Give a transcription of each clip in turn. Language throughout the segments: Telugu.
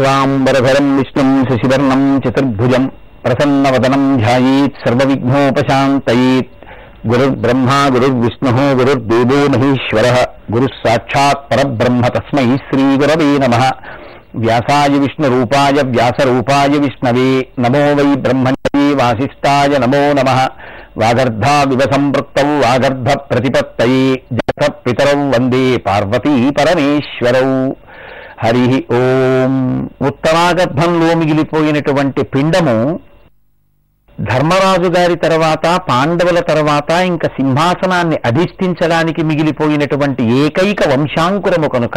శుక్లాంబరధరం విష్ణుం శశివర్ణం చతుర్భుజం ప్రసన్నవదనం ధ్యాయేత్ సర్వవిఘ్నోపశాంతయేత్. గురుర్బ్రహ్మ గురుర్విష్ణు గురుర్దేవో మహేశ్వర. గురుः సాక్షాత్ పరబ్రహ్మ తస్మై శ్రీగురవే నమ. వ్యాసాయ విష్ణురూపాయ వ్యాసరూపాయ విష్ణవే నమో వై బ్రహ్మణ్యే వాసిష్టాయ నమో నమ. వాగర్ధావివ సంపృక్తౌ వాగర్ధ ప్రతిపత్తయే. జగత పితరౌ వందే పార్వతీ పరమేశ్వరౌ. హరి ఓం. ఉత్తరాగర్భంలో మిగిలిపోయినటువంటి పిండము ధర్మరాజు గారి తర్వాత పాండవుల తర్వాత ఇంకా సింహాసనాన్ని అధిష్ఠించడానికి మిగిలిపోయినటువంటి ఏకైక వంశాంకురము కనుక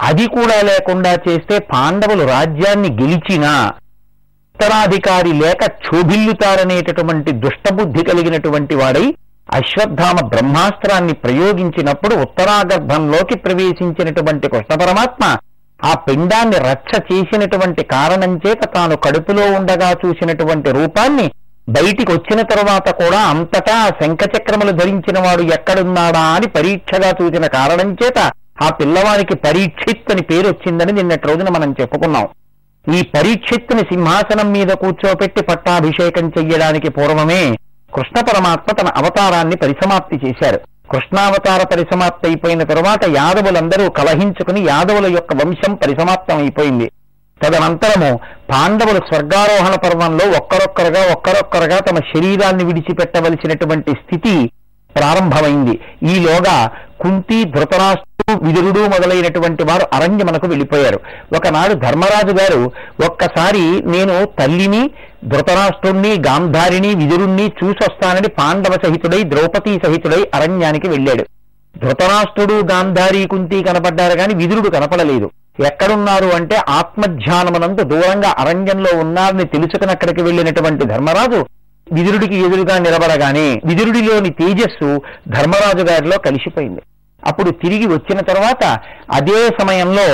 అది కూడా లేకుండా చేస్తే పాండవులు రాజ్యాన్ని గెలిచినా ఉత్తరాధికారి లేక క్షోభిల్లుతారనేటటువంటి దుష్టబుద్ధి కలిగినటువంటి వాడై అశ్వత్థామ బ్రహ్మాస్త్రాన్ని ప్రయోగించినప్పుడు ఉత్తరాగర్భంలోకి ప్రవేశించినటువంటి కృష్ణ పరమాత్మ ఆ పిండాన్ని రచ్చ చేసినటువంటి కారణం చేత తాను కడుపులో ఉండగా చూసినటువంటి రూపాన్ని బయటికి వచ్చిన తర్వాత కూడా అంతటా శంఖచక్రములు ధరించిన వాడు ఎక్కడున్నాడా అని పరీక్షగా చూసిన కారణం చేత ఆ పిల్లవానికి పరీక్షిత్ అని పేరు వచ్చిందని నిన్నటి రోజున మనం చెప్పుకున్నాం. ఈ పరీక్షిత్తుని సింహాసనం మీద కూర్చోపెట్టి పట్టాభిషేకం చెయ్యడానికి పూర్వమే కృష్ణ పరమాత్మ తన అవతారాన్ని పరిసమాప్తి చేశారు. కృష్ణావతార పరిసమాప్తి అయిపోయిన తరువాత యాదవులందరూ కలహించుకుని యాదవుల యొక్క వంశం పరిసమాప్తం అయిపోయింది. తదనంతరము పాండవులు స్వర్గారోహణ పర్వంలో ఒక్కరొక్కరుగా ఒక్కరొక్కరుగా తమ శరీరాన్ని విడిచిపెట్టవలసినటువంటి స్థితి ప్రారంభమైంది. ఈలోగా కుంతి ధృతరాష్ట్రుడు విదురుడు మొదలైనటువంటి వారు అరణ్యమనకు వెళ్ళిపోయారు. ఒకనాడు ధర్మరాజు గారు ఒక్కసారి నేను తల్లిని ధృతరాష్ట్రుణ్ణి గాంధారిని విదురుణ్ణి చూసొస్తానని పాండవ సహితుడై ద్రౌపదీ సహితుడై అరణ్యానికి వెళ్ళాడు. ధృతరాష్ట్రుడు గాంధారి కుంతి కనపడ్డారు కానీ విదురుడు కనపడలేదు. ఎక్కడున్నారు అంటే ఆత్మధ్యానమునందు దూరంగా అరణ్యంలో ఉన్నారని తెలుసుకుని అక్కడికి వెళ్ళినటువంటి ధర్మరాజు విదురుడికి ఎదురుగా నిలబడగానే విదురుడిలోని తేజస్సు ధర్మరాజు గారిలో కలిసిపోయింది. అప్పుడు తిరిగి వచ్చిన తర్వాత అదే సమయంలో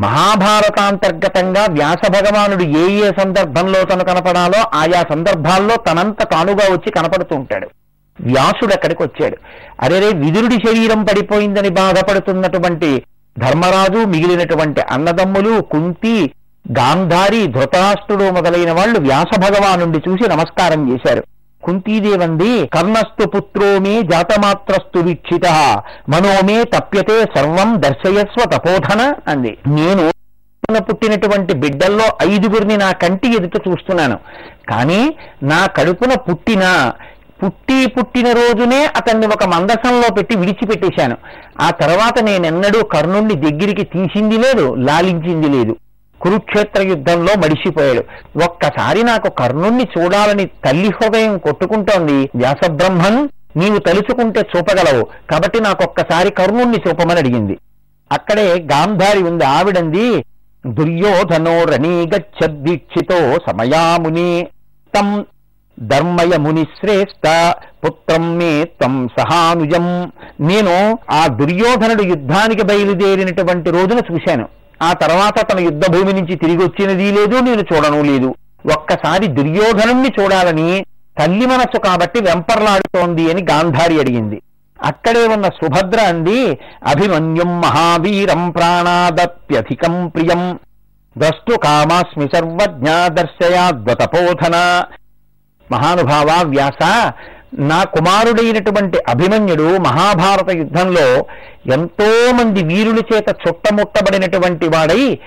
మహాభారతాంతర్గతంగా వ్యాస భగవానుడు ఏ ఏ సందర్భంలో తను కనపడాలో ఆయా సందర్భాల్లో తనంత తానుగా వచ్చి కనపడుతూ ఉంటాడు. వ్యాసుడు అక్కడికి వచ్చాడు. అరేరే విదురుడి శరీరం పడిపోయిందని బాధపడుతున్నటువంటి ధర్మరాజు మిగిలినటువంటి అన్నదమ్ములు కుంతి గాంధారి ధృతరాష్ట్రుడు మొదలైన వాళ్ళు వ్యాస భగవానుండి చూసి నమస్కారం చేశారు. కుంతీదేవంది కర్ణస్థు పుత్రో మే జాతమాత్రస్తు వీక్షిత మనోమే తప్యతే సర్వం దర్శయస్వ తపోధన అంది. నేను పుట్టినటువంటి బిడ్డల్లో ఐదుగురిని నా కంటి ఎదుట చూస్తున్నాను. కానీ నా కడుపున పుట్టిన పుట్టి పుట్టిన రోజునే అతన్ని ఒక మందసంలో పెట్టి విడిచిపెట్టేశాను. ఆ తర్వాత నేనెన్నడూ కర్ణుణ్ణి దగ్గరికి తీసింది లేదు లాలించింది లేదు. కురుక్షేత్ర యుద్ధంలో మడిసిపోయాడు. ఒక్కసారి నాకు కర్ణుణ్ణి చూడాలని తల్లి హృదయం కొట్టుకుంటోంది. వ్యాసబ్రహ్మన్ నీవు తలుచుకుంటే చూపగలవు. కాబట్టి నాకొక్కసారి కర్ణుణ్ణి చూపమని అడిగింది. అక్కడే గాంధారి ఉంది. ఆవిడంది దుర్యోధనో రణీగచ్చద్దీక్షితో సమయాముని తం ధర్మయ ముని శ్రేష్ట పుత్రం మే తం సహానుజం. నేను ఆ దుర్యోధనుడు యుద్ధానికి బయలుదేరినటువంటి రోజున చూశాను. ఆ తర్వాత తన యుద్ధ భూమి నుంచి తిరిగి వచ్చినది లేదు నేను చూడను లేదు. ఒక్కసారి దుర్యోధనుణ్ణి చూడాలని తల్లి మనస్సు కాబట్టి వెంపర్లాడుతోంది అని గాంధారి అడిగింది. అక్కడే ఉన్న సుభద్ర అంది అభిమన్యుం మహావీరం ప్రాణాదప్యధికం ప్రియం. ద్రష్టు కామాస్మి సర్వజ్ఞ దర్శయాద్వతపోధన మహానుభావ వ్యాస నా కుమారుడైనటువంటి అభిమన్యుడు మహాభారత యుద్ధంలో ఎంతో మంది వీరుల చేత చుట్టముట్టబడినటువంటి వాడై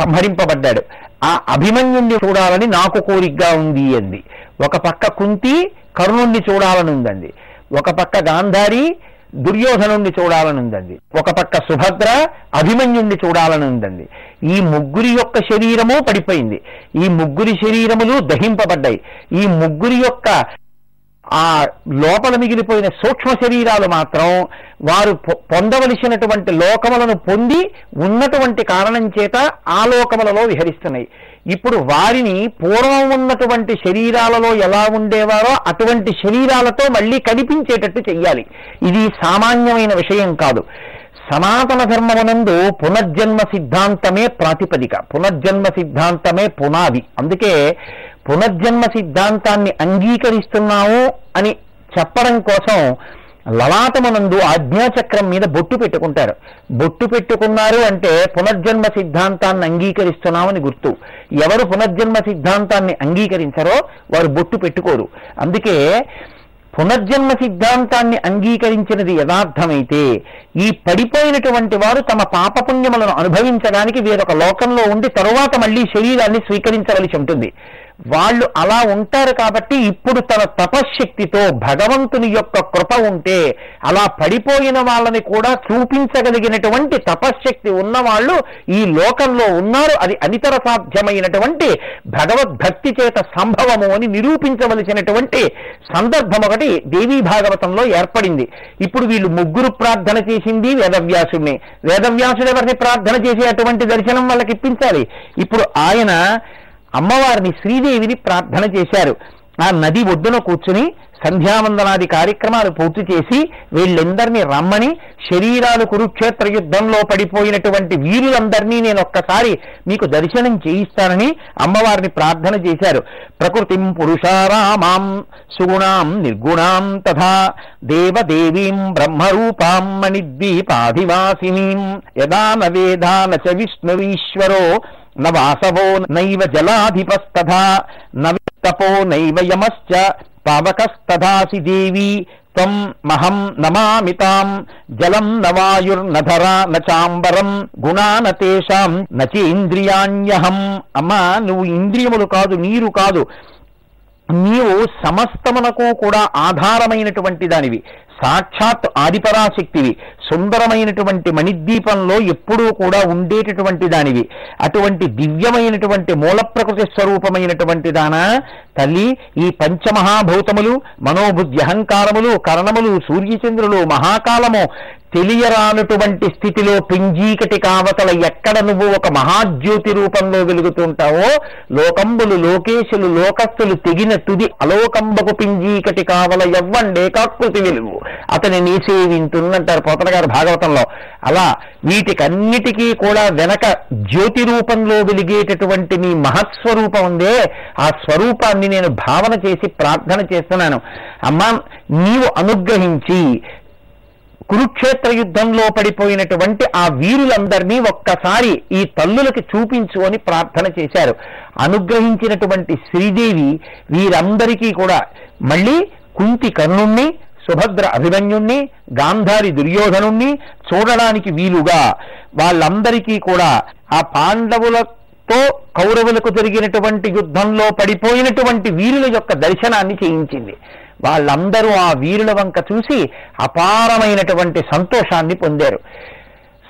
సంహరింపబడ్డాడు. ఆ అభిమన్యుణ్ణి చూడాలని నాకు కోరికగా ఉంది అంది. ఒక పక్క కుంతి కర్ణుణ్ణి చూడాలని ఉందండి ఒక పక్క గాంధారి దుర్యోధనుణ్ణి చూడాలని ఉందండి ఒక పక్క సుభద్ర అభిమన్యుణ్ణి చూడాలని ఉందండి ఈ ముగ్గురి యొక్క శరీరము పడిపోయింది. ఈ ముగ్గురి శరీరములు దహింపబడ్డాయి. ఈ ముగ్గురి యొక్క ఆ లోపల మిగిలిపోయిన సూక్ష్మ శరీరాలు మాత్రం వారు పొ- పొందవలసినటువంటి లోకములను పొంది ఉన్నటువంటి కారణం చేత ఆ లోకములలో విహరిస్తున్నాయి. ఇప్పుడు వారిని పూర్వం ఉన్నటువంటి శరీరాలలో ఎలా ఉండేవారో అటువంటి శరీరాలతో మళ్ళీ కనిపించేటట్టు చెయ్యాలి. ఇది సామాన్యమైన విషయం కాదు. సనాతన ధర్మమునందు పునర్జన్మ సిద్ధాంతమే ప్రాతిపదిక. పునర్జన్మ సిద్ధాంతమే పునాది. అందుకే పునర్జన్మ సిద్ధాంతాన్ని అంగీకరిస్తున్నాము అని చెప్పడం కోసం లలాటమునందు ఆజ్ఞాచక్రం మీద బొట్టు పెట్టుకుంటారు. బొట్టు పెట్టుకున్నారు అంటే పునర్జన్మ సిద్ధాంతాన్ని అంగీకరిస్తున్నామని గుర్తు. ఎవరు పునర్జన్మ సిద్ధాంతాన్ని అంగీకరించారో వారు బొట్టు పెట్టుకోరు. అందుకే పునర్జన్మ సిద్ధాంతాన్ని అంగీకరించినది యథార్థమైతే ఈ పడిపోయినటువంటి వారు తమ పాపపుణ్యములను అనుభవించడానికి వేరొక లోకంలో ఉండి తరువాత మళ్ళీ శరీరాన్ని స్వీకరించవలసి ఉంటుంది. వాళ్ళు అలా ఉంటారు కాబట్టి ఇప్పుడు తన తపశ్శక్తితో భగవంతుని యొక్క కృప ఉంటే అలా పడిపోయిన వాళ్ళని కూడా చూపించగలిగినటువంటి తపశ్శక్తి ఉన్నవాళ్ళు ఈ లోకంలో ఉన్నారు. అది అనితర సాధ్యమైనటువంటి భగవద్భక్తి చేత సంభవము అని నిరూపించవలసినటువంటి సందర్భం ఒకటి దేవీ భాగవతంలో ఏర్పడింది. ఇప్పుడు వీళ్ళు ముగ్గురు ప్రార్థన చేసింది వేదవ్యాసుడిని. వేదవ్యాసుడు ఎవరిని ప్రార్థన చేసి అటువంటి దర్శనం వాళ్ళకి ఇప్పించాలి? ఇప్పుడు ఆయన అమ్మవారిని శ్రీదేవిని ప్రార్థన చేశారు. ఆ నది ఒడ్డున కూర్చుని సంధ్యావందనాది కార్యక్రమాలు పూర్తి చేసి వీళ్ళందరినీ రమ్మని శరీరాలు కురుక్షేత్ర యుద్ధంలో పడిపోయినటువంటి వీరులందరినీ నేను ఒక్కసారి మీకు దర్శనం చేయిస్తానని అమ్మవారిని ప్రార్థన చేశారు. ప్రకృతిం పురుషారామాం సుగుణాం నిర్గుణాం తథా దేవదేవీం బ్రహ్మరూపాం మణిద్వీపాధివాసినీం యదా న వేదా న చ న వాసవో నైవ జలాధిపస్తథా న తపో నైవ యమశ్చ పావకస్తథాసి దేవి త్వం మహం నమామితాం జలం న వాయుర్నధరా న చాంబరం గుణాన తేషాం నచేంద్రియాణ్యహం అమ్మా నువ్వు ఇంద్రియములు కాదు నీరు కాదు. నీవు సమస్తమునకు కూడా ఆధారమైనటువంటి దానివి. సాక్షాత్ ఆదిపరాశక్తివి. సుందరమైనటువంటి మణిద్వీపంలో ఎప్పుడూ కూడా ఉండేటటువంటి దానివి. అటువంటి దివ్యమైనటువంటి మూల ప్రకృతి స్వరూపమైనటువంటి దాన? తల్లి ఈ పంచమహాభూతములు మనోబుద్ధి అహంకారములు కరణములు సూర్యచంద్రులు మహాకాలము తెలియరానటువంటి స్థితిలో పింజీకటి కావతల ఎక్కడ నువ్వు ఒక మహాజ్యోతి రూపంలో వెలుగుతుంటావో లోకంబులు లోకేశులు లోకస్తులు తెగిన తుది అలోకంబకు పింజీకటి కావల ఎవ్వండే కాకృతి వెలుగు అతని నీ సేవింటుందంటారు పోతన గారు భాగవతంలో. అలా వీటికన్నిటికీ కూడా వెనక జ్యోతి రూపంలో వెలిగేటటువంటి నీ మహత్స్వరూపం ఉందే. ఆ స్వరూపాన్ని నేను భావన చేసి ప్రార్థన చేస్తున్నాను. అమ్మా నీవు అనుగ్రహించి కురుక్షేత్ర యుద్ధంలో పడిపోయినటువంటి ఆ వీరులందరినీ ఒక్కసారి ఈ తల్లులకి చూపించు అని ప్రార్థన చేశారు. అనుగ్రహించినటువంటి శ్రీదేవి వీరందరికీ కూడా మళ్ళీ కుంతి కర్ణుణ్ణి సుభద్ర అభిమన్యుణ్ణి గాంధారి దుర్యోధనుణ్ణి చూడడానికి వీలుగా వాళ్ళందరికీ కూడా ఆ పాండవులతో కౌరవులకు జరిగినటువంటి యుద్ధంలో పడిపోయినటువంటి వీరుల యొక్క దర్శనాన్ని చేయించింది. వాళ్ళందరూ ఆ వీరుల వంక చూసి అపారమైనటువంటి సంతోషాన్ని పొందారు.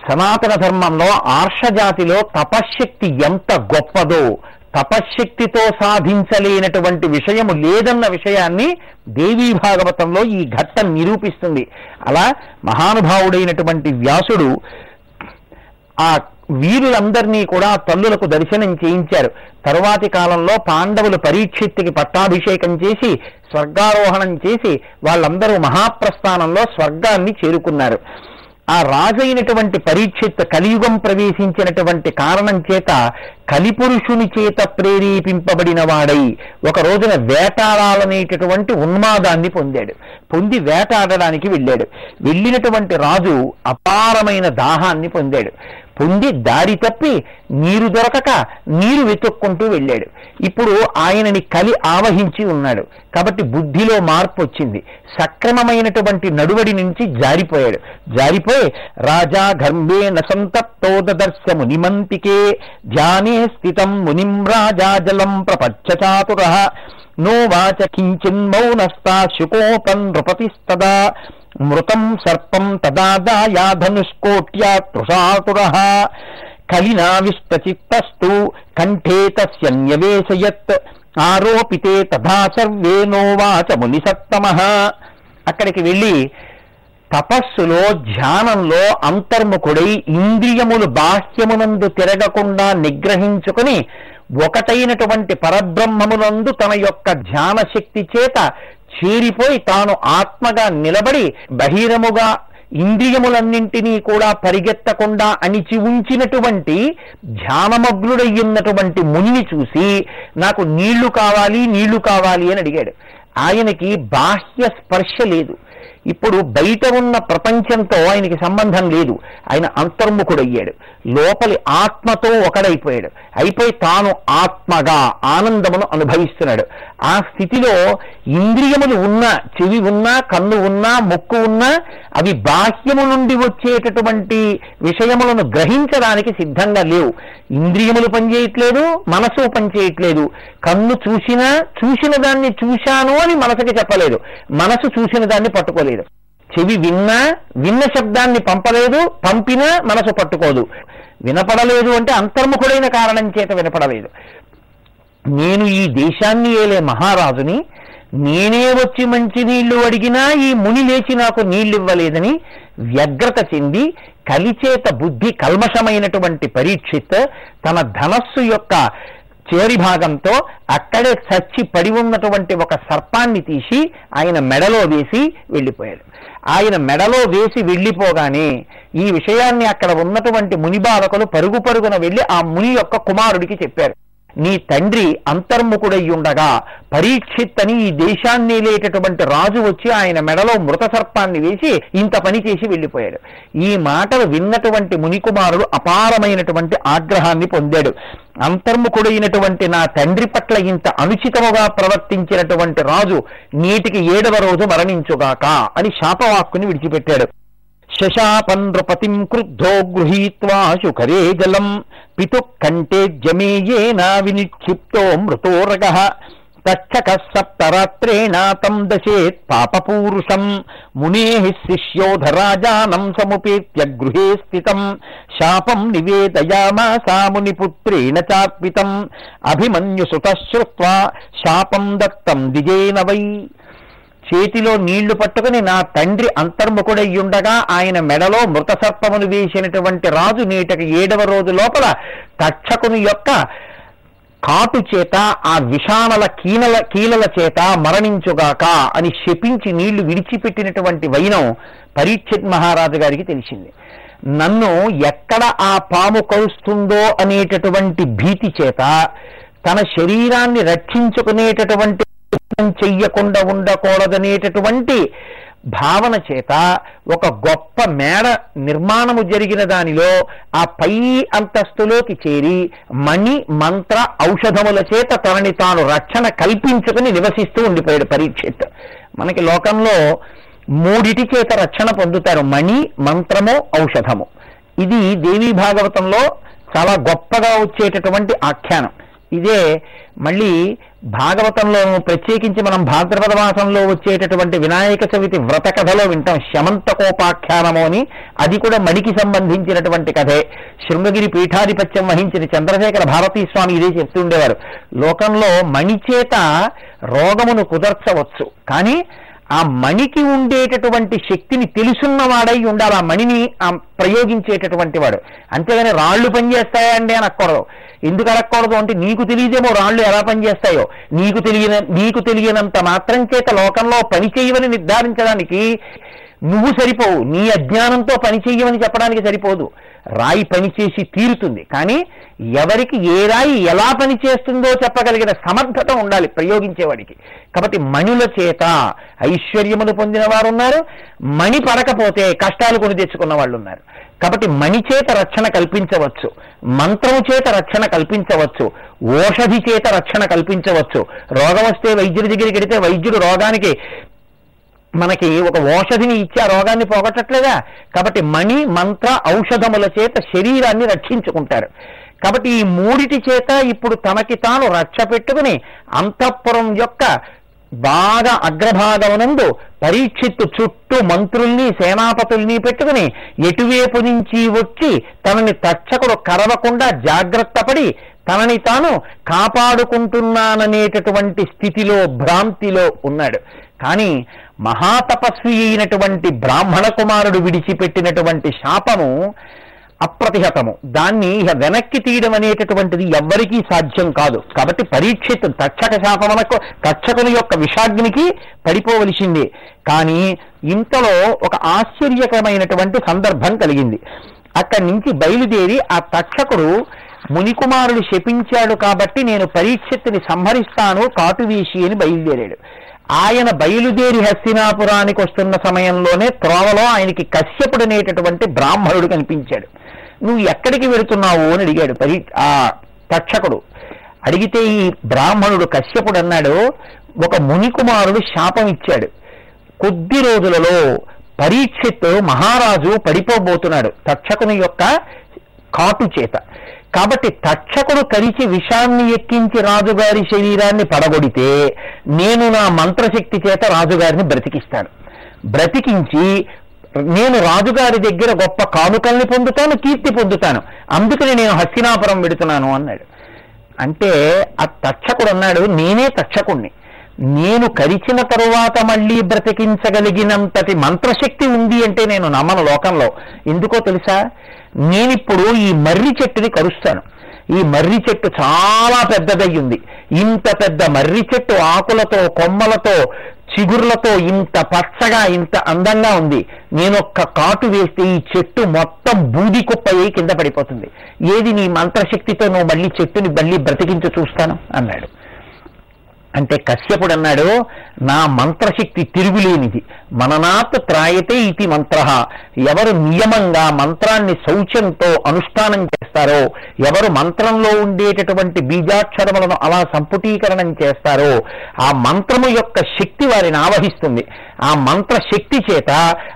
సనాతన ధర్మంలో ఆర్షజాతిలో తపశ్శక్తి ఎంత గొప్పదో తపశ్శక్తితో సాధించలేనటువంటి విషయము లేదన్న విషయాన్ని దేవీ భాగవతంలో ఈ ఘట్టం నిరూపిస్తుంది. అలా మహానుభావుడైనటువంటి వ్యాసుడు ఆ వీరులందరినీ కూడా తల్లులకు దర్శనం చేయించారు. తరువాతి కాలంలో పాండవులు పరీక్షిత్తికి పట్టాభిషేకం చేసి స్వర్గారోహణం చేసి వాళ్ళందరూ మహాప్రస్థానంలో స్వర్గాన్ని చేరుకున్నారు. ఆ రాజైనటువంటి పరీక్షిత్ కలియుగం ప్రవేశించినటువంటి కారణం చేత కలిపురుషుని చేత ప్రేరేపింపబడిన వాడై ఒక రోజున వేటాడాలనేటటువంటి ఉన్మాదాన్ని పొందాడు. పొంది వేటాడడానికి వెళ్ళాడు. వెళ్ళినటువంటి రాజు అపారమైన దాహాన్ని పొందాడు. పొంది దారి తప్పి నీరు దొరకక నీరు వెతుక్కుంటూ వెళ్ళాడు. ఇప్పుడు ఆయనని కలి ఆవహించి ఉన్నాడు. కాబట్టి బుద్ధిలో మార్పు వచ్చింది. సక్రమమైనటువంటి నడువడి నుంచి జారిపోయాడు. జారిపోయి రాజా గర్భేణ సంతప్తోదర్శ మునిమంతికే ధ్యానే స్థితం మునిం రాజా జలం ప్రపచ్చచాతుర. నోవాచ కించిన్మౌనస్తా శుకోపన్ నృపతిస్తదా. మృతం సర్పం తదాదాయాధనుష్కోట్యా తృషాతుర కలినావిష్టచిత్తస్తు కంఠే తస్యన్యవేశయత్ ఆరోపితే తథా సర్వే నోవాచ మునిసత్తమ. అక్కడికి వెళ్ళి తపస్సులో ధ్యానంలో అంతర్ముఖుడై ఇంద్రియములు బాహ్యమునందు తిరగకుండా నిగ్రహించుకుని ఒకటైనటువంటి పరబ్రహ్మమునందు తన యొక్క ధ్యాన శక్తి చేత చేరిపోయి తాను ఆత్మగా నిలబడి బహిరముగా ఇంద్రియములన్నింటినీ కూడా పరిగెత్తకుండా అణిచి ఉంచినటువంటి ధ్యానమగ్నుడయ్యున్నటువంటి మునిని చూసి నాకు నీళ్ళు కావాలి నీళ్ళు కావాలి అని అడిగాడు. ఆయనకి బాహ్య స్పర్శ లేదు. ఇప్పుడు బయట ఉన్న ప్రపంచంతో ఆయనకి సంబంధం లేదు. ఆయన అంతర్ముఖుడయ్యాడు. లోపలి ఆత్మతో ఒకడైపోయాడు. అయిపోయి తాను ఆత్మగా ఆనందమును అనుభవిస్తున్నాడు. ఆ స్థితిలో ఇంద్రియములు ఉన్నా చెవి ఉన్నా కన్ను ఉన్నా ముక్కు ఉన్నా అవి బాహ్యము నుండి వచ్చేటటువంటి విషయములను గ్రహించడానికి సిద్ధంగా లేవు. ఇంద్రియములు పనిచేయట్లేదు మనసు పనిచేయట్లేదు. కన్ను చూసినా చూసిన దాన్ని చూశాను అని మనసుకి చెప్పలేదు. మనసు చూసిన దాన్ని పట్టుకోలేదు. చెవి విన్నా విన్న శబ్దాన్ని పంపలేదు పంపినా మనసు పట్టుకోదు. వినపడలేదు అంటే అంతర్ముఖుడైన కారణం చేత వినపడలేదు. నేను ఈ దేశాన్ని ఏలే మహారాజుని నేనే వచ్చి మంచి నీళ్ళు అడిగినా ఈ ముని లేచి నాకు నీళ్ళు ఇవ్వలేదని వ్యగ్రత చెంది కలిచేత బుద్ధి కల్మషమైనటువంటి పరీక్షిత్ తన ధనస్సు యొక్క చేరి భాగంతో అక్కడే చచ్చి పడి ఉన్నటువంటి ఒక సర్పాన్ని తీసి ఆయన మెడలో వేసి వెళ్ళిపోయాడు. ఆయన మెడలో వేసి వెళ్ళిపోగానే ఈ విషయాన్ని అక్కడ ఉన్నటువంటి ముని బాలకులు పరుగు పరుగున వెళ్ళి ఆ ముని యొక్క కుమారుడికి చెప్పారు. నీ తండ్రి అంతర్ముఖుడయ్యుండగా పరీక్షిత్ అని ఈ దేశాన్ని లేటటువంటి రాజు వచ్చి ఆయన మెడలో మృత సర్పాన్ని వేసి ఇంత పని చేసి వెళ్ళిపోయాడు. ఈ మాటలు విన్నటువంటి మునికుమారుడు అపారమైనటువంటి ఆగ్రహాన్ని పొందాడు. అంతర్ముఖుడైనటువంటి నా తండ్రి పట్ల ఇంత అనుచితముగా ప్రవర్తించినటువంటి రాజు నేటికి ఏడవ రోజు మరణించుగాక అని శాపవాక్కుని విడిచిపెట్టాడు. శశాపనృపతిం క్రుద్ధో గృహీత్వా శుకరే జలం. పితుః కంటే జమేయేనా వినిక్షిప్తో మృతోరగ. తచ్చక సప్తరాత్రేణాతం దశేత్ పాపపూరుషం. మునే శిష్యోధరాజానం సముపేత్య గృహే స్థితం. శాపం నివేదయామాసా మునిపుత్రేణ చార్పితం. అభిమన్యుసుత శ్రుత్వా. శాపం దత్తం దిజేన వై. చేతిలో నీళ్ళు పట్టుకుని నా తండ్రి అంతర్ముఖుడయ్యుండగా ఆయన మెడలో మృత సర్పమును వేసినటువంటి రాజు నేటకి ఏడవ రోజు లోపల తక్షకుని యొక్క కాటు చేత ఆ విషాణల కీనల కీలల చేత మరణించుగాక అని శపించి నీళ్ళు విడిచిపెట్టినటువంటి వైనం పరీక్షిత్ మహారాజు గారికి తెలిసింది. నన్ను ఎక్కడ ఆ పాము కలుస్తుందో అనేటటువంటి భీతి చేత తన శరీరాన్ని రక్షించుకునేటటువంటి ప్రయత్నం చెయ్యకుండా ఉండకూడదనేటటువంటి భావన చేత ఒక గొప్ప మేడ నిర్మాణము జరిగిన దానిలో ఆ పై అంతస్తులోకి చేరి మణి మంత్ర ఔషధముల చేత తనని తాను రక్షణ కల్పించుకుని నివసిస్తూ ఉండిపోయాడు పరీక్షిత్ మనకి లోకంలో మూడిటి చేత రక్షణ పొందుతారు మణి మంత్రము ఔషధము. ఇది దేవీ భాగవతంలో చాలా గొప్పగా వచ్చేటటువంటి ఆఖ్యానం. ఇదే మళ్ళీ భాగవతంలో ప్రత్యేకించి మనం భాద్రపద మాసంలో వచ్చేటటువంటి వినాయక చవితి వ్రత కథలో వింటాం శమంతకోపాఖ్యానము అని. అది కూడా మడికి సంబంధించినటువంటి కథే. శృంగగిరి పీఠాధిపత్యం వహించిన చంద్రశేఖర భారతీ స్వామి ఇదే చెప్తుండేవారు. లోకంలో మణిచేత రోగమును కుదర్చవచ్చు. కానీ ఆ మణికి ఉండేటటువంటి శక్తిని తెలుసున్నవాడై ఉండాలి. ఆ మణిని ప్రయోగించేటటువంటి వాడు. అంతేగాని రాళ్ళు పనిచేస్తాయా అండి అని అనకూడదు ఎందుకు అనకూడదు అంటే నీకు తెలియదేమో రాళ్ళు ఎలా పనిచేస్తాయో. నీకు తెలియన నీకు తెలియనంత మాత్రం చేత లోకంలో పని చేయవని నిర్ధారించడానికి నువ్వు సరిపోవు నీ అజ్ఞానంతో పని చెయ్యమని చెప్పడానికి సరిపోదు. రాయి పనిచేసి తీరుతుంది. కానీ ఎవరికి ఏ రాయి ఎలా పనిచేస్తుందో చెప్పగలిగిన సమర్థత ఉండాలి ప్రయోగించేవాడికి. కాబట్టి మణుల చేత ఐశ్వర్యములు పొందిన వారు ఉన్నారు మణి పడకపోతే కష్టాలు కొని తెచ్చుకున్న వాళ్ళు ఉన్నారు కాబట్టి మణి చేత రక్షణ కల్పించవచ్చు. మంత్రము చేత రక్షణ కల్పించవచ్చు. ఓషధి చేత రక్షణ కల్పించవచ్చు. రోగం వస్తే వైద్యుడి దగ్గరికి వెడితే వైద్యుడు రోగానికి మనకి ఒక ఓషధిని ఇచ్చి ఆ రోగాన్ని పోగొట్టట్లేదా? కాబట్టి మణి మంత్ర ఔషధముల చేత శరీరాన్ని రక్షించుకుంటారు. కాబట్టి ఈ మూడిటి చేత ఇప్పుడు తనకి తాను రక్ష పెట్టుకుని అంతఃపురం యొక్క బాగా అగ్రభాగమునందు పరీక్షిత్తు చుట్టూ మంత్రుల్ని సేనాపతుల్ని పెట్టుకుని ఎటువైపు నుంచి వచ్చి తనని తక్షకుడు కరవకుండా జాగ్రత్త పడి తనని తాను కాపాడుకుంటున్నాననేటటువంటి స్థితిలో భ్రాంతిలో ఉన్నాడు. కానీ మహాతపస్వి అయినటువంటి బ్రాహ్మణ కుమారుడు విడిచిపెట్టినటువంటి శాపము అప్రతిహతము. దాన్ని ఇక వెనక్కి తీయడం అనేటటువంటిది ఎవ్వరికీ సాధ్యం కాదు. కాబట్టి పరీక్షిత్ తక్షక శాపమునకు తక్షకుని యొక్క విషాగ్నికి పడిపోవలసిందే. కానీ ఇంతలో ఒక ఆశ్చర్యకరమైనటువంటి సందర్భం కలిగింది. అక్కడి నుంచి బయలుదేరి ఆ తక్షకుడు మునికుమారుడు శపించాడు కాబట్టి నేను పరీక్షిత్ని సంహరిస్తాను కాటు వేసి అని బయలుదేరాడు. ఆయన బయలుదేరి హస్తినాపురానికి వస్తున్న సమయంలోనే త్రోవలో ఆయనకి కశ్యపుడు అనేటటువంటి బ్రాహ్మణుడు కనిపించాడు. నువ్వు ఎక్కడికి వెళుతున్నావు? అని అడిగాడు పరి ఆ తక్షకుడు అడిగితే ఈ బ్రాహ్మణుడు కశ్యపుడు అన్నాడు ఒక మునికుమారుడు శాపం ఇచ్చాడు. కొద్ది రోజులలో పరీక్షిత్ మహారాజు పడిపోబోతున్నాడు. తక్షకుని యొక్క కాటు చేత. కాబట్టి తక్షకుడు కరిచి విషాన్ని ఎక్కించి రాజుగారి శరీరాన్ని పడగొడితే నేను నా మంత్రశక్తి చేత రాజుగారిని బ్రతికిస్తాను. బ్రతికించి నేను రాజుగారి దగ్గర గొప్ప కానుకల్ని పొందుతాను కీర్తి పొందుతాను. అందుకని నేను హస్తినాపురం పెడుతున్నాను అన్నాడు. అంటే ఆ తక్షకుడు అన్నాడు నేనే తక్షకుణ్ణి నేను కరిచిన తరువాత మళ్ళీ బ్రతికించగలిగినంతటి మంత్రశక్తి ఉంది అంటే నేను నమ్మను లోకంలో. ఎందుకో తెలుసా? నేనిప్పుడు ఈ మర్రి చెట్టుని కరుస్తాను. ఈ మర్రి చెట్టు చాలా పెద్దదయ్యింది. ఇంత పెద్ద మర్రి చెట్టు ఆకులతో కొమ్మలతో చిగుర్లతో ఇంత పచ్చగా ఇంత అందంగా ఉంది. నేను ఒక్క కాటు వేస్తే ఈ చెట్టు మొత్తం బూది కుప్పయ్యి కింద పడిపోతుంది. ఏది నీ మంత్రశక్తితో నువ్వు మళ్ళీ చెట్టుని మళ్ళీ బ్రతికించి చూస్తాను? అన్నాడు. అంటే కశ్యపుడు అన్నాడు నా మంత్రశక్తి తిరుగులేనిది. మననాత్ త్రాయతే ఇది మంత్ర. ఎవరు నియమంగా మంత్రాన్ని శౌచంతో అనుష్ఠానం చేస్తారో ఎవరు మంత్రంలో ఉండేటటువంటి బీజాక్షరములను అలా సంపుటీకరణం చేస్తారో ఆ మంత్రము యొక్క శక్తి వారిని ఆవహిస్తుంది. ఆ మంత్ర శక్తి చేత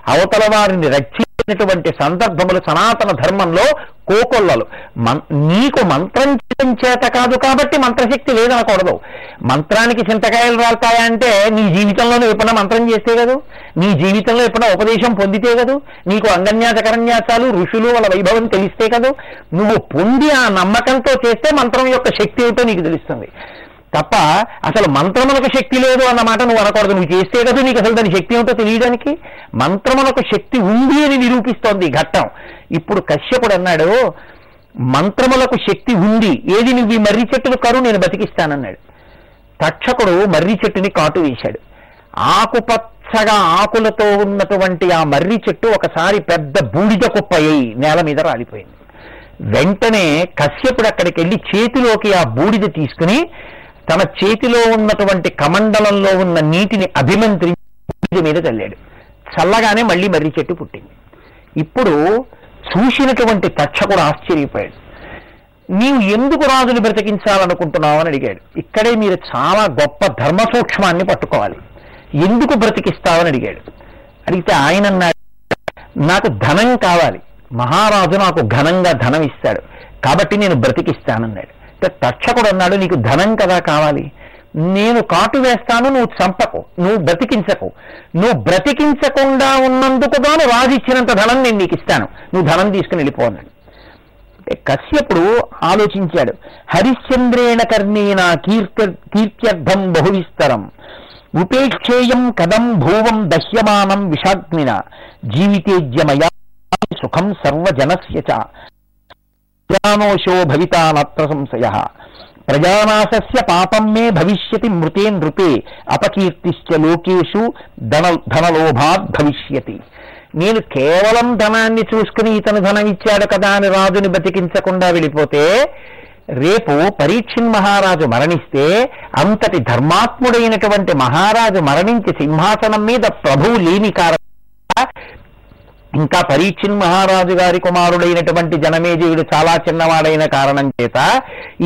అవతల వారిని రక్షించినటువంటి సందర్భములు సనాతన ధర్మంలో కోకొల్లలు. మన్ నీకు మంత్రం చేయడం చేత కాదు కాబట్టి మంత్రశక్తి లేదనకూడదు. మంత్రానికి చింతకాయలు రాలుతాయా అంటే నీ జీవితంలోనే ఎప్పుడైనా మంత్రం చేస్తే కదూ? నీ జీవితంలో ఎప్పుడైనా ఉపదేశం పొందితే కదూ? నీకు అంగన్యాసకరన్యాసాలు ఋషులు వాళ్ళ వైభవం తెలిస్తే కదూ? నువ్వు పొంది ఆ నమ్మకంతో చేస్తే మంత్రం యొక్క శక్తి ఏమిటో నీకు తెలుస్తుంది. తప్ప అసలు మంత్రమునకు శక్తి లేదు అన్నమాట నువ్వు అనకూడదు. నువ్వు చేస్తే కదా నీకు అసలు దాని శక్తి ఏమిటో తెలియడానికి. మంత్రమునకు శక్తి ఉంది అని నిరూపిస్తోంది ఘట్టం. ఇప్పుడు కశ్యపుడు అన్నాడు మంత్రములకు శక్తి ఉంది. ఏది నువ్వు ఈ మర్రి చెట్టును కరు నేను బతికిస్తానన్నాడు. తక్షకుడు మర్రి చెట్టుని కాటు వేశాడు. ఆకుపచ్చగా ఆకులతో ఉన్నటువంటి ఆ మర్రి చెట్టు ఒకసారి పెద్ద బూడిద కుప్ప నేల మీద రాలిపోయింది. వెంటనే కశ్యపుడు అక్కడికి వెళ్ళి చేతిలోకి ఆ బూడిద తీసుకుని తన చేతిలో ఉన్నటువంటి కమండలంలో ఉన్న నీటిని అభిమంత్రించి మీద చల్లాడు. చల్లగానే మళ్ళీ మర్రి చెట్టు పుట్టింది. ఇప్పుడు చూసినటువంటి తక్షకుడు ఆశ్చర్యపోయాడు. నీవు ఎందుకు రాజుని బ్రతికించాలనుకుంటున్నావు అని అడిగాడు. ఇక్కడే మీరు చాలా గొప్ప ధర్మ సూక్ష్మాన్ని పట్టుకోవాలి. ఎందుకు బ్రతికిస్తావని అడిగాడు. అడిగితే ఆయన అన్నాడు నాకు ధనం కావాలి. మహారాజు నాకు ఘనంగా ధనం ఇస్తాడు. కాబట్టి నేను బ్రతికిస్తానన్నాడు. తక్షకుడు అన్నాడు నీకు ధనం కదా కావాలి. నేను కాటు వేస్తాను నువ్వు చంపకు నువ్వు బ్రతికించకు. నువ్వు బ్రతికించకుండా ఉన్నందుకు గాను రాజు ధనం నేను నీకు ఇస్తాను. నువ్వు ధనం తీసుకుని వెళ్ళిపోన్నాడు కశ్యపుడు ఆలోచించాడు హరిశ్చంద్రేణ కర్ణేన కీర్త కీర్త్యర్థం బహువిస్తరం. ఉపేక్షేయం కదం భూవం దహ్యమానం విషాగ్నిన. జీవితేజ్యమయా సుఖం సర్వజనస్య చ. ప్రజానోషో భవితానత్ర సంశయ. ప్రజానాశస్య పాపం మే భవిష్యతి మృతే నృపే అపకీర్తిశ్చ లోకేషు ధన ధనలోభాత్ భవిష్యతి. నేను కేవలం ధనాన్ని చూసుకుని ఇతను ధనం ఇచ్చాడు కదా అని రాజుని బతికించకుండా వెళ్ళిపోతే రేపు పరీక్షిన్ మహారాజు మరణిస్తే అంతటి ధర్మాత్ముడైనటువంటి మహారాజు మరణించి సింహాసనం మీద ప్రభువు లేని కారణం ఇంకా పరీక్షిన్ మహారాజు గారి కుమారుడైనటువంటి జనమేజయుడు చాలా చిన్నవాడైన కారణం చేత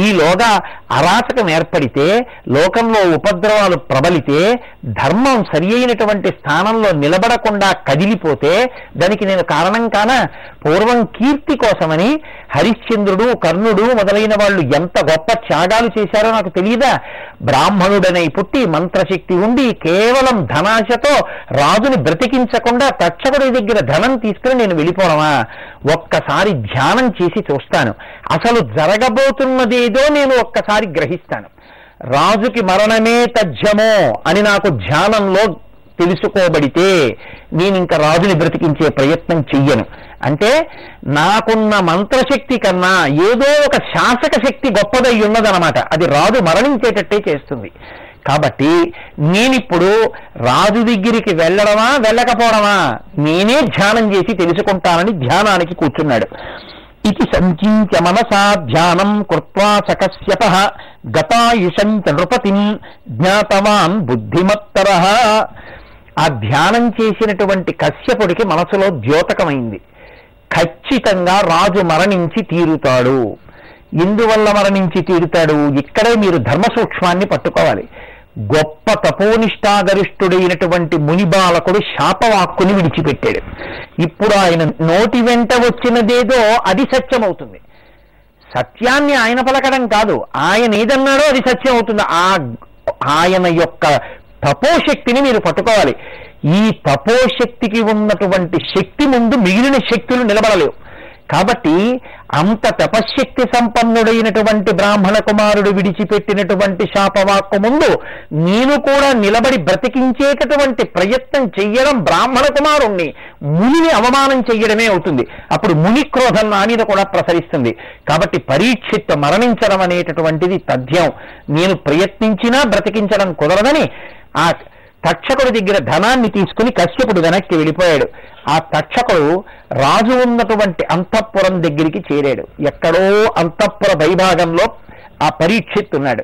ఈలోగా అరాచకం ఏర్పడితే లోకంలో ఉపద్రవాలు ప్రబలితే ధర్మం సరి అయినటువంటి స్థానంలో నిలబడకుండా కదిలిపోతే దానికి నేను కారణం కాన పూర్వం కీర్తి కోసమని హరిశ్చంద్రుడు కర్ణుడు మొదలైన వాళ్ళు ఎంత గొప్ప త్యాగాలు చేశారో నాకు తెలియదా? బ్రాహ్మణుడనై పుట్టి మంత్రశక్తి ఉండి కేవలం ధనాశతో రాజుని బ్రతికించకుండా తక్షకుడి దగ్గర ధనం తీసుకుని నేను వెళ్ళిపోవడమా ఒక్కసారి ధ్యానం చేసి చూస్తాను. అసలు జరగబోతున్నదేదో నేను ఒక్కసారి గ్రహిస్తాను. రాజుకి మరణమే తథ్యమో అని నాకు ధ్యానంలో తెలుసుకోబడితే నేను ఇంకా రాజుని బ్రతికించే ప్రయత్నం చెయ్యను. అంటే నాకున్న మంత్రశక్తి కన్నా ఏదో ఒక శాసక శక్తి గొప్పదై ఉన్నదనమాట అది రాజు మరణించేటట్టే చేస్తుంది. కాబట్టి నేనిప్పుడు రాజు దగ్గరికి వెళ్ళడమా వెళ్ళకపోవడమా నేనే ధ్యానం చేసి తెలుసుకుంటానని ధ్యానానికి కూర్చున్నాడు. ఇది సంచింత్య మనసా ధ్యానం కృత్వా సకశ్యప గతాయుషం చ నృపతిం జ్ఞాతవాన్ బుద్ధిమత్తర. ఆ ధ్యానం చేసినటువంటి కశ్యపుడికి మనసులో ద్యోతకమైంది. ఖచ్చితంగా రాజు మరణించి తీరుతాడు. ఎందువల్ల మరణించి తీరుతాడు? ఇక్కడే మీరు ధర్మ సూక్ష్మాన్ని పట్టుకోవాలి. గొప్ప తపోనిష్టాగరిష్ఠుడైనటువంటి మునిబాలకుడు శాపవాక్కుని విడిచిపెట్టాడు. ఇప్పుడు ఆయన నోటి వెంట వచ్చినదేదో అది సత్యమవుతుంది. సత్యాన్ని ఆయన పలకడం కాదు ఆయన ఏదన్నాడో అది సత్యం అవుతుంది ఆ ఆయన యొక్క తపోశక్తిని మీరు పట్టుకోవాలి. ఈ తపోశక్తికి ఉన్నటువంటి శక్తి ముందు మిగిలిన శక్తులు నిలబడలేవు. కాబట్టి అంత తపశ్శక్తి సంపన్నుడైనటువంటి బ్రాహ్మణ కుమారుడు విడిచిపెట్టినటువంటి శాపవాక్కు ముందు నేను కూడా నిలబడి బ్రతికించేటటువంటి ప్రయత్నం చెయ్యడం బ్రాహ్మణ కుమారుణ్ణి మునిని అవమానం చెయ్యడమే అవుతుంది. అప్పుడు ముని క్రోధం నా మీద కూడా ప్రసరిస్తుంది. కాబట్టి పరీక్షిత్ మరణించడం అనేటటువంటిది తథ్యం. నేను ప్రయత్నించినా బ్రతికించడం కుదరదని ఆ తక్షకుడి దగ్గర ధనాన్ని తీసుకుని కశ్యపుడు వెనక్కి వెళ్ళిపోయాడు. ఆ తక్షకుడు రాజు ఉన్నటువంటి అంతఃపురం దగ్గరికి చేరాడు. ఎక్కడో అంతఃపుర వైభాగంలో ఆ పరీక్షిత్ ఉన్నాడు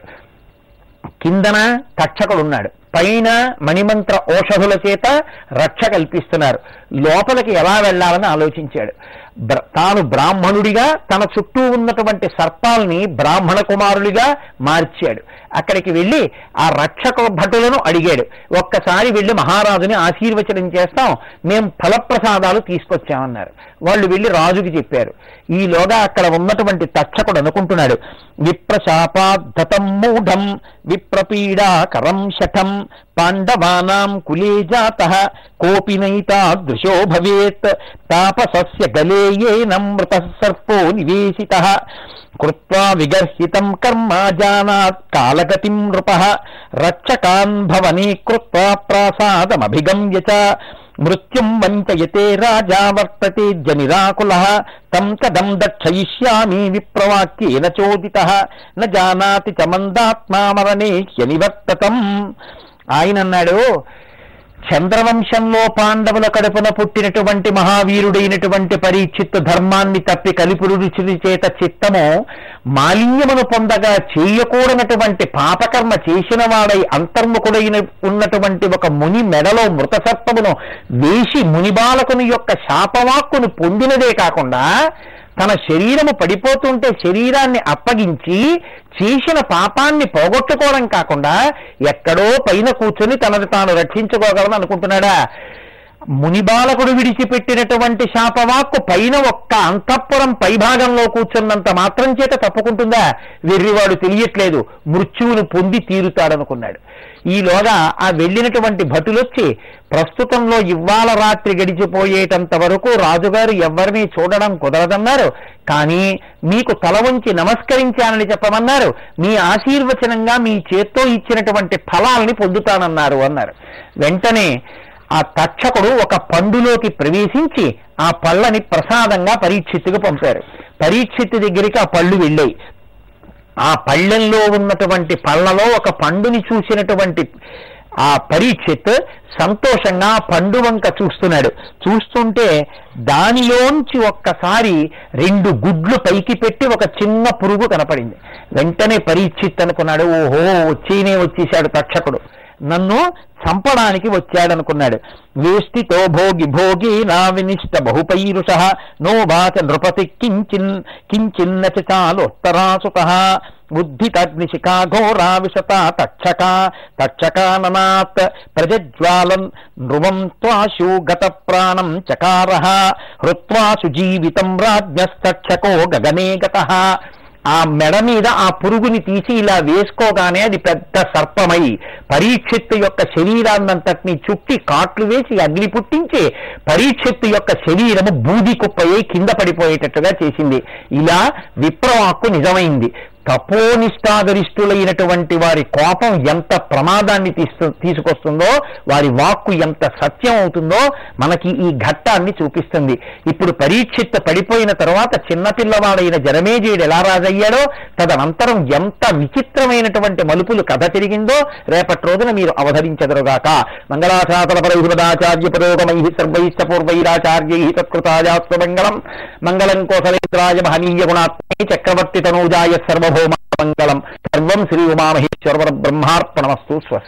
కిందన తక్షకుడు ఉన్నాడు పైన మణిమంత్ర ఔషధుల చేత రక్ష కల్పిస్తున్నారు. లోపలికి ఎలా వెళ్ళాలని ఆలోచించాడు. తాను బ్రాహ్మణుడిగా తన చుట్టూ ఉన్నటువంటి సర్పాల్ని బ్రాహ్మణ కుమారుడిగా మార్చాడు. అక్కడికి వెళ్ళి ఆ రక్షక భటులను అడిగాడు. ఒక్కసారి వెళ్ళి మహారాజుని ఆశీర్వచనం చేస్తాం మేం ఫలప్రసాదాలు తీసుకొచ్చామన్నారు. వాళ్ళు వెళ్ళి రాజుకి చెప్పారు. ఈలోగా అక్కడ ఉన్నటువంటి తక్షకుడు అనుకుంటున్నాడు విప్రశాపాద్ధతం మూఢం విప్రపీడా కరం శఠం పాండవానాం కులే జాత కోపి నైతాదృశో భవేత్ తాపసస్య గలే ఏనమృత సర్పో నివేశిత. కృత్వా విగర్హితం కర్మ జానాత్ కాలగతిం నృప రక్షకాన్ భవనీ కృత్వా ప్రాసాదమభిగమ్య చ మృత్యుం వంచయతే రాజా వర్తతే జనిరాకుల తం కదం దక్షయిష్యామి విప్రవాక్యేన చోదిత న జానాతి చ మందాత్మా మరణే హ్యనివర్తతం ఆయన అన్నాడు చంద్రవంశంలో పాండవుల కడుపున పుట్టినటువంటి మహావీరుడైనటువంటి పరీక్షిత్ ధర్మాన్ని తప్పి కలిపురు రుచి చేత చిత్తము మాలిన్యమును పొందగా చేయకూడనటువంటి పాపకర్మ చేసిన వాడై అంతర్ముఖుడైన ఉన్నటువంటి ఒక ముని మెడలో మృతసత్వమును వేసి ముని మునిబాలకుని యొక్క శాపవాక్కును పొందినదే కాకుండా తన శరీరము పడిపోతుంటే శరీరాన్ని అప్పగించి చేసిన పాపాన్ని పోగొట్టుకోవడం కాకుండా ఎక్కడో పైన కూర్చొని తనను తాను రక్షించుకోగలను అనుకుంటున్నాడా? మునిబాలకుడు విడిచిపెట్టినటువంటి శాపవాక్కు పైన ఒక్క అంతఃపురం పైభాగంలో కూర్చున్నంత మాత్రం చేత తప్పుకుంటుందా? వెర్రివాడు తెలియట్లేదు. మృత్యువును పొంది తీరుతాడనుకున్నాడు. ఈలోగా ఆ వెళ్ళినటువంటి భటులొచ్చి ప్రస్తుతంలో ఇవాళ రాత్రి గడిచిపోయేటంత వరకు రాజుగారు ఎవరిని చూడడం కుదరదన్నారు. కానీ మీకు తల ఉంచి నమస్కరించానని చెప్పమన్నారు. మీ ఆశీర్వచనంగా మీ చేత్తో ఇచ్చినటువంటి ఫలాల్ని పొందుతానన్నారు అన్నారు. వెంటనే ఆ తక్షకుడు ఒక పండులోకి ప్రవేశించి ఆ పళ్ళని ప్రసాదంగా పరీక్షిత్తుకు పంపారు. పరీక్షిత్తు దగ్గరికి ఆ పళ్ళు వెళ్ళాయి. ఆ పళ్ళెంలో ఉన్నటువంటి పళ్ళలో ఒక పండుని చూసినటువంటి ఆ పరీక్షిత్ సంతోషంగా పండు వంక చూస్తున్నాడు. చూస్తుంటే దానిలోంచి ఒక్కసారి రెండు గుడ్లు పైకి పెట్టి ఒక చిన్న పురుగు కనపడింది. వెంటనే పరీక్షిత్ అనుకున్నాడు ఓహో వచ్చేనే వచ్చేశాడు తక్షకుడు నన్ను చంపడానికి వచ్చాడనుకున్నాడు. వేష్టితో భోగి భోగి నా వినిష్ట బహుపైరుష నో వాచ నృపతి కించిన్ కించిన్న చాలోత్తరాసుక చాలోత్తరాసుత బుద్ధితగ్నిశిఖా ఘోరా విశత తక్షక తక్షకాననాత్ ప్రజజ్వాలన్ నృవం త్వాశు గత ప్రాణం చకార. హృత్వాసు జీవితం రాజ్ఞస్తక్షకో గగనే గత. ఆ మెడ మీద ఆ పురుగుని తీసి ఇలా వేసుకోగానే అది పెద్ద సర్పమై పరీక్షిత్తు యొక్క శరీరాన్నంతటిని చుట్టి కాట్లు వేసి అగ్ని పుట్టించి పరీక్షిత్తు యొక్క శరీరము బూది కుప్పయ్యి కింద పడిపోయేటట్టుగా చేసింది. ఇలా విప్రవాక్కు నిజమైంది. తపోనిష్టాగరిష్ఠులైనటువంటి వారి కోపం ఎంత ప్రమాదాన్ని తీస్తు తీసుకొస్తుందో వారి వాక్కు ఎంత సత్యం అవుతుందో మనకి ఈ ఘట్టాన్ని చూపిస్తుంది. ఇప్పుడు పరీక్షిత్త పడిపోయిన తర్వాత చిన్నపిల్లవాడైన జనమేజయుడు ఎలా రాజయ్యాడో తదనంతరం ఎంత విచిత్రమైనటువంటి మలుపులు కథ తిరిగిందో రేపటి రోజున మీరు అవధరించదరుగాక. మంగళాశాసన పరౌహృదాచార్య పురోగమై సర్వైశ్చ పూర్వైరాచార్యై తత్కృతాయాస్వ మంగళం మంగళం కోసలేంద్రాయ మహనీయ గుణాత్మే చక్రవర్తి తనూజాయ హోమ మంగళం సర్వం శ్రీ ఉమామహేశ్వర బ్రహ్మార్పణమస్తు స్వస్తి